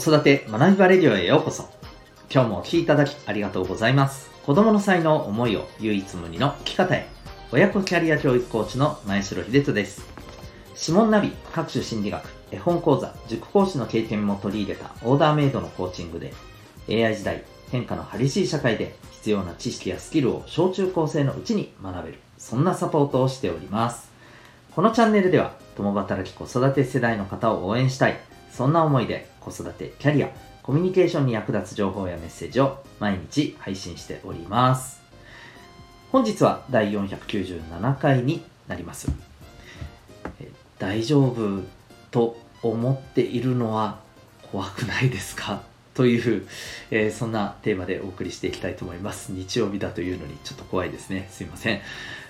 育て学びバレディオへようこそ。今日もお聴きいただきありがとうございます。子供の才能、思いを唯一無二の生き方へ。親子キャリア教育コーチの前城秀人です。指紋ナビ、各種心理学、絵本講座、塾講師の経験も取り入れたオーダーメイドのコーチングで、AI 時代、変化の激しい社会で必要な知識やスキルを小中高生のうちに学べる、そんなサポートをしております。このチャンネルでは、共働き子育て世代の方を応援したい、そんな思いで子育て、キャリア、コミュニケーションに役立つ情報やメッセージを毎日配信しております。本日は第497回になります。大丈夫と思っているのは怖くないですか？という、えー、そんなテーマでお送りしていきたいと思います。日曜日だというのにちょっと怖いですね。すいません。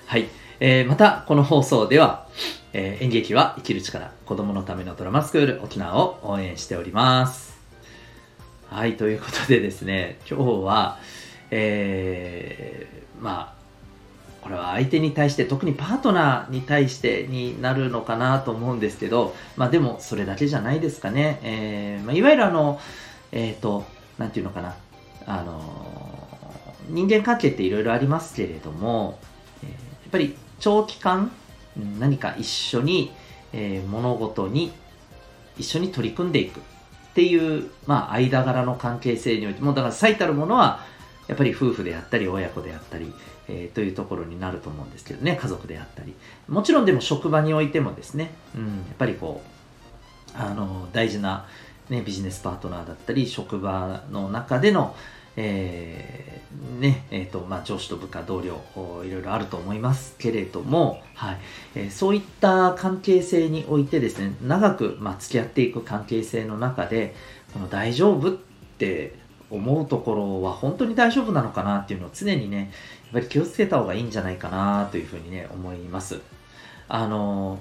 はい。えー、また、この放送では、えー、演劇は生きる力、子供のためのドラマスクール沖縄を応援しております。はい、ということでですね、今日は、えー、まあ、これは相手に対して特にパートナーに対してになるのかなと思うんですけど、まあでもそれだけじゃないですかね。えーまあ、いわゆるあの、えっ、ー、と、なんていうのかな。あの、人間関係っていろいろありますけれども、え、やっぱり長期間何か一緒に、えー、物事に一緒に取り組んでいくっていう、まあ、間柄の関係性において、もうだから最たるものは、やっぱり夫婦であったり、親子であったり、えー、というところになると思うんですけどね、家族であったり。もちろんでも職場においてもですね、うん、やっぱりこう、あの、大事な、ね、ビジネスパートナーだったり、職場の中での、えー、ね、えっ、ー、と、まあ、上司と部下、同僚、いろいろあると思いますけれども、はい、えー、そういった関係性においてですね、長く、まあ、付き合っていく関係性の中で、この大丈夫って思うところは本当に大丈夫なのかなっていうのを常にね、やっぱり気をつけた方がいいんじゃないかなというふうにね、思います。あの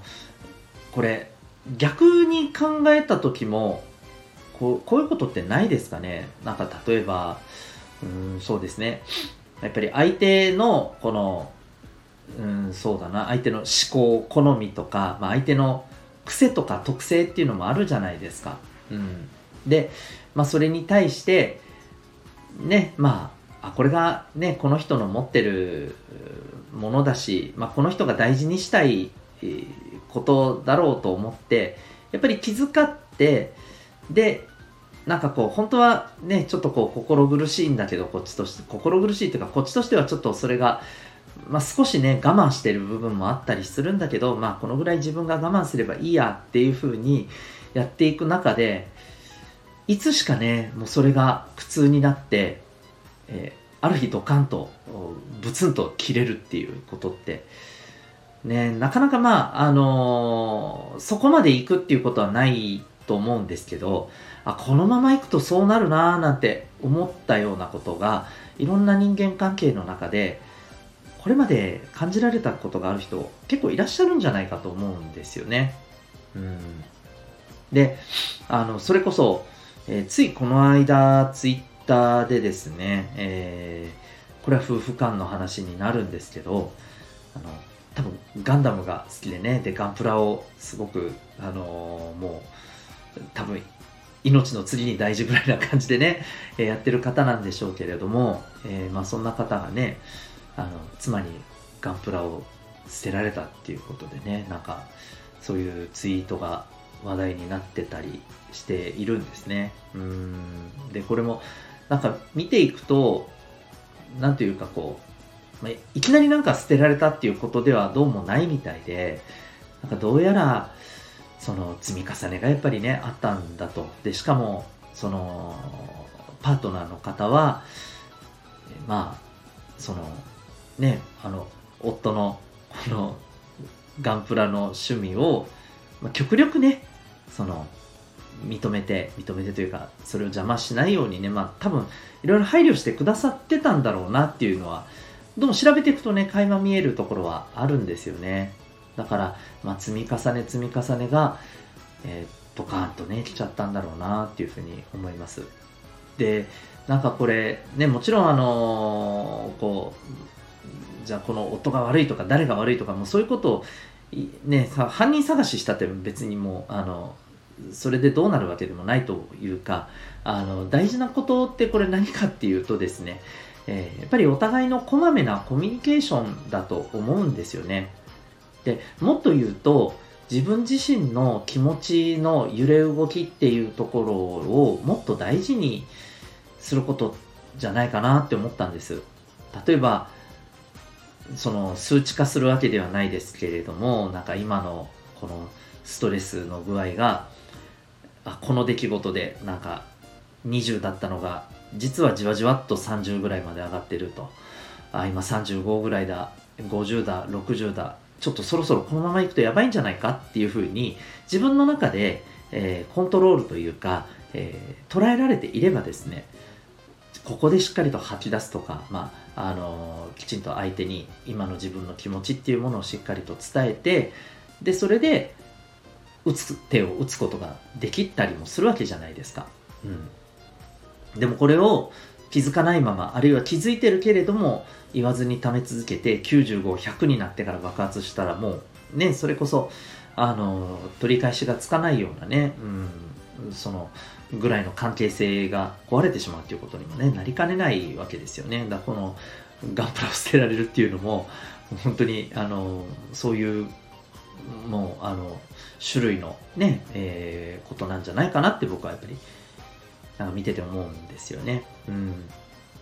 これ、逆に考えた時も、こうこういうことってないですかねなんか例えば、うん、そうですね。やっぱり相手の、この、うん、そうだな、相手の思考、好みとか、まあ、相手の癖とか特性っていうのもあるじゃないですか。うん。で、まあ、それに対して、ね、まあ、あ、これがね、この人の持ってるものだし、まあ、この人が大事にしたいことだろうと思って、やっぱり気遣って、で、なんかこう、本当はね、ちょっとこう、心苦しいんだけど、こっちとして、心苦しいというか、こっちとしてはちょっとそれが、まあ、少しね、我慢してる部分もあったりするんだけど、まあ、このぐらい自分が我慢すればいいやっていう風にやっていく中で、いつしかね、もうそれが苦痛になって、えー、ある日ドカンと、ブツンと切れるっていうことって、ね、なかなかまあ、あのー、そこまで行くっていうことはないと思うんですけど、あ、このまま行くとそうなるなーなんて思ったようなことが、いろんな人間関係の中で、これまで感じられたことがある人、結構いらっしゃるんじゃないかと思うんですよね。うん。で、あの、それこそ、えー、ついこの間、ツイッターでですね、えー、これは夫婦間の話になるんですけど、あの、多分ガンダムが好きでね、で、ガンプラをすごく、あのー、もう、多分命の次に大事ぐらいな感じでね、え、やってる方なんでしょうけれども、えー、まあそんな方がね、あの、妻にガンプラを捨てられたっていうことでね、なんか、そういうツイートが話題になってたりしているんですね。うん。で、これも、なんか見ていくと、なんていうかこう、まあ、いきなりなんか捨てられたっていうことではどうもないみたいで、なんかどうやら、その積み重ねがやっぱりね、あったんだと。で、しかも、その、パートナーの方は、まあ、その、ね、あの、夫の、この、ガンプラの趣味を、まあ、極力ね、その、認めて、認めてというか、それを邪魔しないようにね、まあ多分、いろいろ配慮してくださってたんだろうなっていうのは、どうも調べていくとね、垣間見えるところはあるんですよね。だから、まあ、積み重ね積み重ねが、えー、ドカーンとね、来ちゃったんだろうなっていうふうに思います。で、なんかこれ、ね、もちろんあのー、こう、じゃあこの夫が悪いとか誰が悪いとかもうそういうことをね、犯人探ししたって別にもう、あの、それでどうなるわけでもないというかあの大事なことってこれ何かっていうとですね、え、やっぱりお互いのこまめなコミュニケーションだと思うんですよね。でもっと言うと自分自身の気持ちの揺れ動きっていうところをもっと大事にすることじゃないかなって思ったんです。例えばその数値化するわけではないですけれどもなんか今のこのストレスの具合があこの出来事でなんか20だったのが実はじわじわっと30ぐらいまで上がってるとあ今35ぐらいだ50だ60だちょっとそろそろこのままいくとやばいんじゃないかっていうふうに自分の中で、えー、コントロールというか、えー、捉えられていればですねここでしっかりと吐き出すとか、まああのー、きちんと相手に今の自分の気持ちっていうものをしっかりと伝えてでそれで打つ手を打つことができたりもするわけじゃないですか。うん、でもこれを気づかないままあるいは気づいてるけれども言わずに溜め続けて95100になってから爆発したらもうねそれこそあの取り返しがつかないようなね、うん、そのぐらいの関係性が壊れてしまうということにもねなりかねないわけですよね。だこのガンプラを捨てられるっていうのも本当にあのそういうもうあの種類のね、えー、ことなんじゃないかなって僕はやっぱりなんか見てて思うんですよね。うん、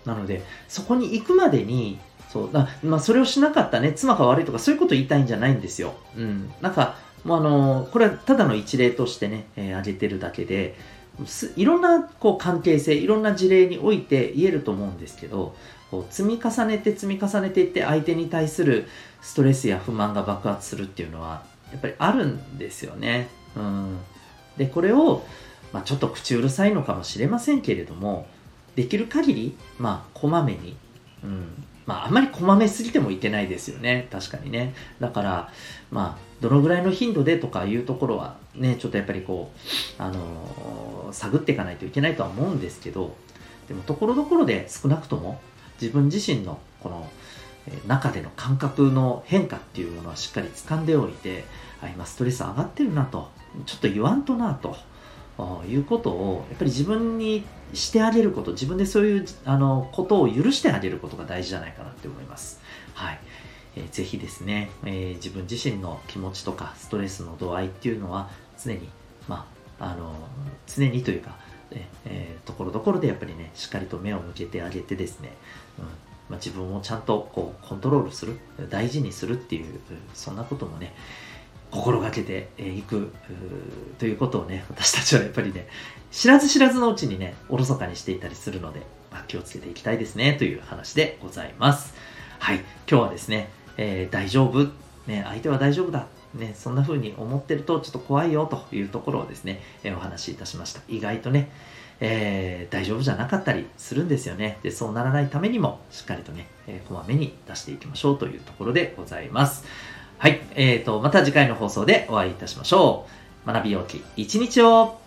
なのでそこに行くまでにそうだ、まあ、それをしなかったね妻が悪いとかそういうことを言いたいんじゃないんですよ。うん、なんかもうあのこれはただの一例としてね、えー、挙げてるだけでいろんなこう関係性いろんな事例において言えると思うんですけどこう積み重ねて積み重ねていって相手に対するストレスや不満が爆発するっていうのはやっぱりあるんですよね。うん、でこれを、まあ、ちょっと口うるさいのかもしれませんけれどもできる限りまあこまめに、うんまあ、あんまりこまめすぎてもいけないですよね。確かにね。だからまあどのぐらいの頻度でとかいうところはねちょっとやっぱりこうあのー、探っていかないといけないとは思うんですけどでもところどころで少なくとも自分自身のこの中での感覚の変化っていうものはしっかり掴んでおいてあ今ストレス上がってるなとちょっと言わんとなということをやっぱり自分にしてあげること自分でそういうあのことを許してあげることが大事じゃないかなって思います。はいえー、ぜひですね、えー、自分自身の気持ちとかストレスの度合いっていうのは常に、まあ、あの常にというか、えー、ところどころでやっぱりねしっかりと目を向けてあげてですね、うんまあ、自分をちゃんとこうコントロールする大事にするっていうそんなこともね心がけていくということをね私たちはやっぱりね知らず知らずのうちにねおろそかにしていたりするので、まあ、気をつけていきたいですねという話でございますはい今日はですね、えー、大丈夫、ね、相手は大丈夫だ？ね、そんな風に思ってるとちょっと怖いよというところをですね、えー、お話しいたしました。意外とね、えー、大丈夫じゃなかったりするんですよね。で、そうならないためにも、しっかりとね、えー、こまめに出していきましょうというところでございます。はい。えーと、また次回の放送でお会いいたしましょう。学びようき一日を